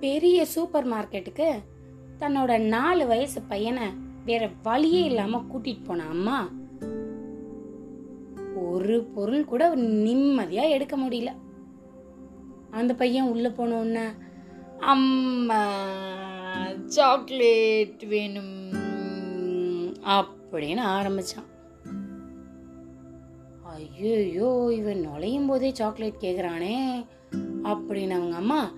பெரிய சூப்பர் மார்க்கெட்டுக்கு தன்னோட நாலு வயசு பையனை வேற வழியே இல்லாம கூட்டிட்டு போன அம்மா. ஒரு பொருள் கூட நிம்மதியா எடுக்க முடியல. அந்த பையன் உள்ள போன அம்மா சாக்லேட் வேணும். அப்படின்னு ஆரம்பிச்சான். ஐயோ இவன் நுழையும் போதே சாக்லேட் கேட்குறானே அப்படின்னு அவங்க அம்மா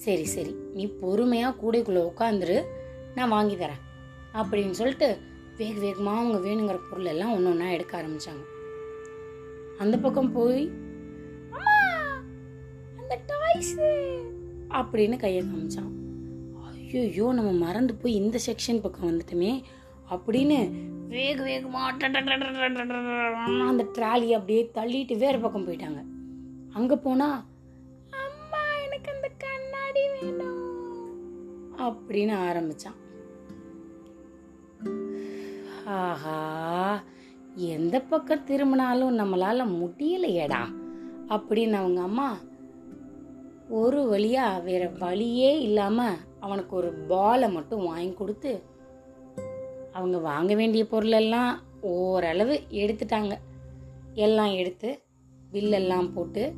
சரி சரி நீ பொறுமையாக கூடைக்குள்ளே உட்காந்துரு நான் வாங்கி தரேன் அப்படின்னு சொல்லிட்டு வேக வேகமாக அவங்க வேணுங்கிற பொருள் எல்லாம் ஒன்று ஒன்றா எடுக்க ஆரம்பிச்சாங்க அந்த பக்கம் போய் அம்மா அந்த டாய்ஸு அப்படின்னு கையை காமிச்சான் ஐயோ நம்ம மறந்து போய் இந்த செக்ஷன் பக்கம் வந்துட்டோமே அப்படின்னு வேக வேகமாக அந்த ட்ராலி அப்படியே தள்ளிட்டு வேறு பக்கம் போயிட்டாங்க அங்கே போனால் அப்படின்னு ஆரம்பிச்சான். ஆஹா எந்த பக்கம் திரும்பினாலும் நம்மளால முடியலையடா அப்படின்னு அவங்க அம்மா ஒரு வழியா வேற வழியே இல்லாம அவனுக்கு ஒரு பாலை மட்டும் வாங்கி கொடுத்து அவங்க வாங்க வேண்டிய பொருளெல்லாம் ஓரளவு எடுத்துட்டாங்க. எல்லாம் எடுத்து பில்லெல்லாம் போட்டு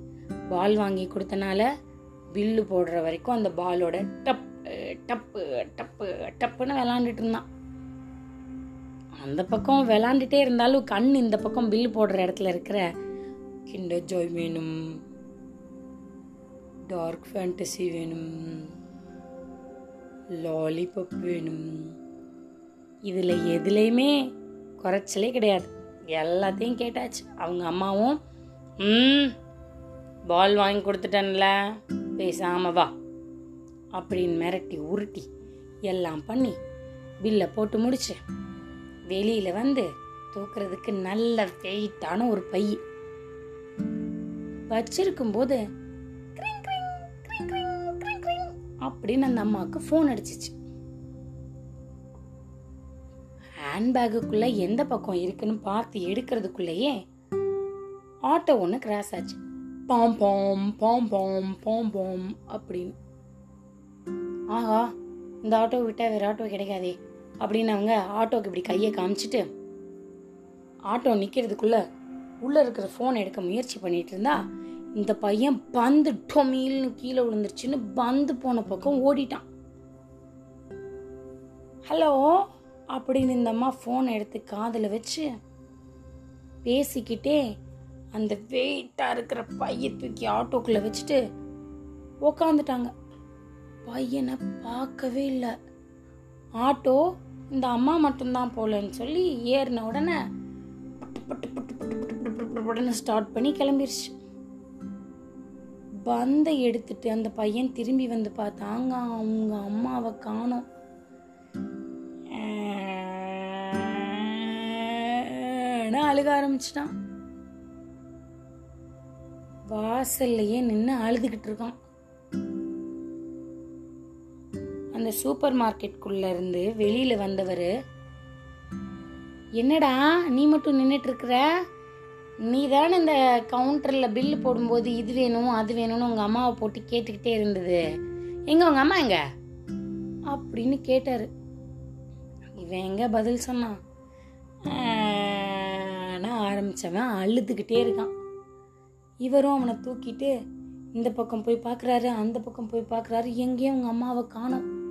பால் வாங்கி கொடுத்தனால பில்லு போடுற வரைக்கும் அந்த பாலோட டப் டப்பு டப்பு டப்புன்னு விளாண்டுட்டு இருந்தான் அந்த பக்கம் விளாண்டுட்டே இருந்தாலும் கண் இந்த பக்கம் பில்லு போடுற இடத்துல இருக்கிற கிண்டர் ஜாய் வேணும். டார்க் ஃபேண்டசி வேணும். லாலிபப் வேணும். இதில் எதுலேயுமே குறைச்சலே கிடையாது. எல்லாத்தையும் கேட்டாச்சு. அவங்க அம்மாவும் பால் வாங்கி கொடுத்துட்டேன்ல பேசாம வா. அப்படின்னு மிரட்டி உருட்டி எல்லாம் பண்ணி பில்லை போட்டு முடிச்சு வெளியில் வந்து தூக்குறதுக்கு நல்ல வெயிட்டான ஒரு பை. வச்சிருக்கும் போது அப்படின்னு அந்த அம்மாவுக்கு ஃபோன் அடிச்சிச்சு. ஹேண்ட்பேக்குக்குள்ள எந்த பக்கம் இருக்குன்னு பார்த்து எடுக்கிறதுக்குள்ளேயே ஆட்டோ ஒன்று கிராஸ் ஆச்சு. பாம் பாம் பாம் பாம் பாம் பாம் அப்படின்னு ஆகா இந்த ஆட்டோ விட்டால் வேற ஆட்டோ கிடைக்காதே அப்படின்னு அவங்க ஆட்டோக்கு இப்படி கையை காமிச்சிட்டு ஆட்டோ நிற்கிறதுக்குள்ளே உள்ளே இருக்கிற ஃபோன் எடுக்க முயற்சி பண்ணிட்டு இருந்தா இந்த பையன் பந்து டொமீல்னு கீழே விழுந்துருச்சுன்னு பந்து போன பக்கம் ஓடிட்டான். ஹலோ அப்படின்னு இந்த அம்மா ஃபோன் எடுத்து காதில் வச்சு பேசிக்கிட்டே அந்த வெயிட்டாக இருக்கிற பைய தூக்கி ஆட்டோக்குள்ளே வச்சுட்டு உக்காந்துட்டாங்க. பையனை பார்க்கவே இல்லை. ஆட்டோ இந்த அம்மா மட்டும்தான் போலன்னு சொல்லி ஏறின உடனே பட்டு பட்டு பட்டு பட்டு பட்டு பட்டு பட்டு உடனே ஸ்டார்ட் பண்ணி கிளம்பிருச்சு. பந்தை எடுத்துட்டு அந்த பையன் திரும்பி வந்து பார்த்தாங்க அவங்க அம்மாவை காணோம். அழுக ஆரம்பிச்சிட்டான். வாசல்லையே நின்று அழுதுகிட்டு இருக்கான். அந்த சூப்பர் மார்க்கெட்குள்ள இருந்து வெளியில வந்தவர் என்னடா நீ மட்டும் நின்றுட்டு இருக்கிற நீ தானே இந்த கவுண்டரில் பில்லு போடும்போது இது வேணும் அது வேணும்னு உங்கள் அம்மாவை போட்டு கேட்டுக்கிட்டே இருந்தது. எங்க உங்கள் அம்மா எங்க? அப்படின்னு கேட்டார். இவன் எங்க பதில் சொன்னான்? நான் ஆரம்பிச்சவன் அழுதுகிட்டே இருக்கான். இவரும் அவனை தூக்கிட்டு இந்த பக்கம் போய் பார்க்குறாரு அந்த பக்கம் போய் பார்க்குறாரு எங்கேயும் அவங்க அம்மாவை காணும்.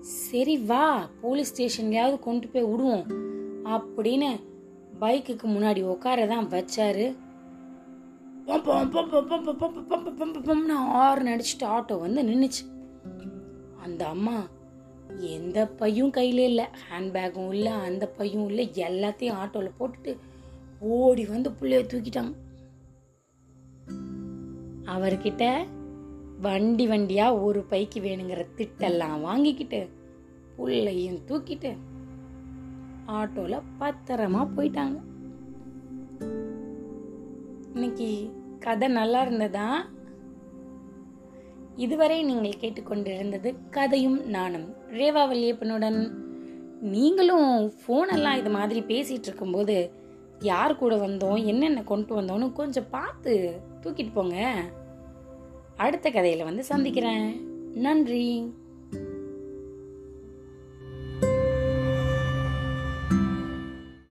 சரி வா போலீஸ் ஸ்டேஷன்லயாவது கொண்டு போய் விடுவோம் அப்படின்னு பைக்குக்கு முன்னாடி உட்கார தான் வச்சாரு ஆறுன்னு அடிச்சுட்டு ஆட்டோ வந்து நின்றுச்சு அந்த அம்மா எந்த பையும் கையில இல்லை ஹேண்ட்பேக்கும் இல்லை அந்த பையும் இல்லை எல்லாத்தையும் ஆட்டோவில் போட்டுட்டு ஓடி வந்து பிள்ளைய தூக்கிட்டாங்க அவர்கிட்ட வண்டி வண்டியாக ஒரு பைக்கு வேணுங்கிற திட்டெல்லாம் வாங்கிக்கிட்டு புள்ளையும் தூக்கிட்டு ஆட்டோவில் பத்திரமா போயிட்டாங்க. இன்னைக்கு கதை நல்லா இருந்ததா? இதுவரை நீங்கள் கேட்டுக்கொண்டிருந்தது கதையும் நானும் ரேவா வல்லியப்பனுடன். நீங்களும் ஃபோனெல்லாம் இது மாதிரி பேசிகிட்டு இருக்கும்போது யார் கூட வந்தோம் என்னென்ன கொண்டு வந்தோன்னு கொஞ்சம் பார்த்து தூக்கிட்டு போங்க. அடுத்த கதையில் வந்து சந்திக்கிறேன். நன்றி.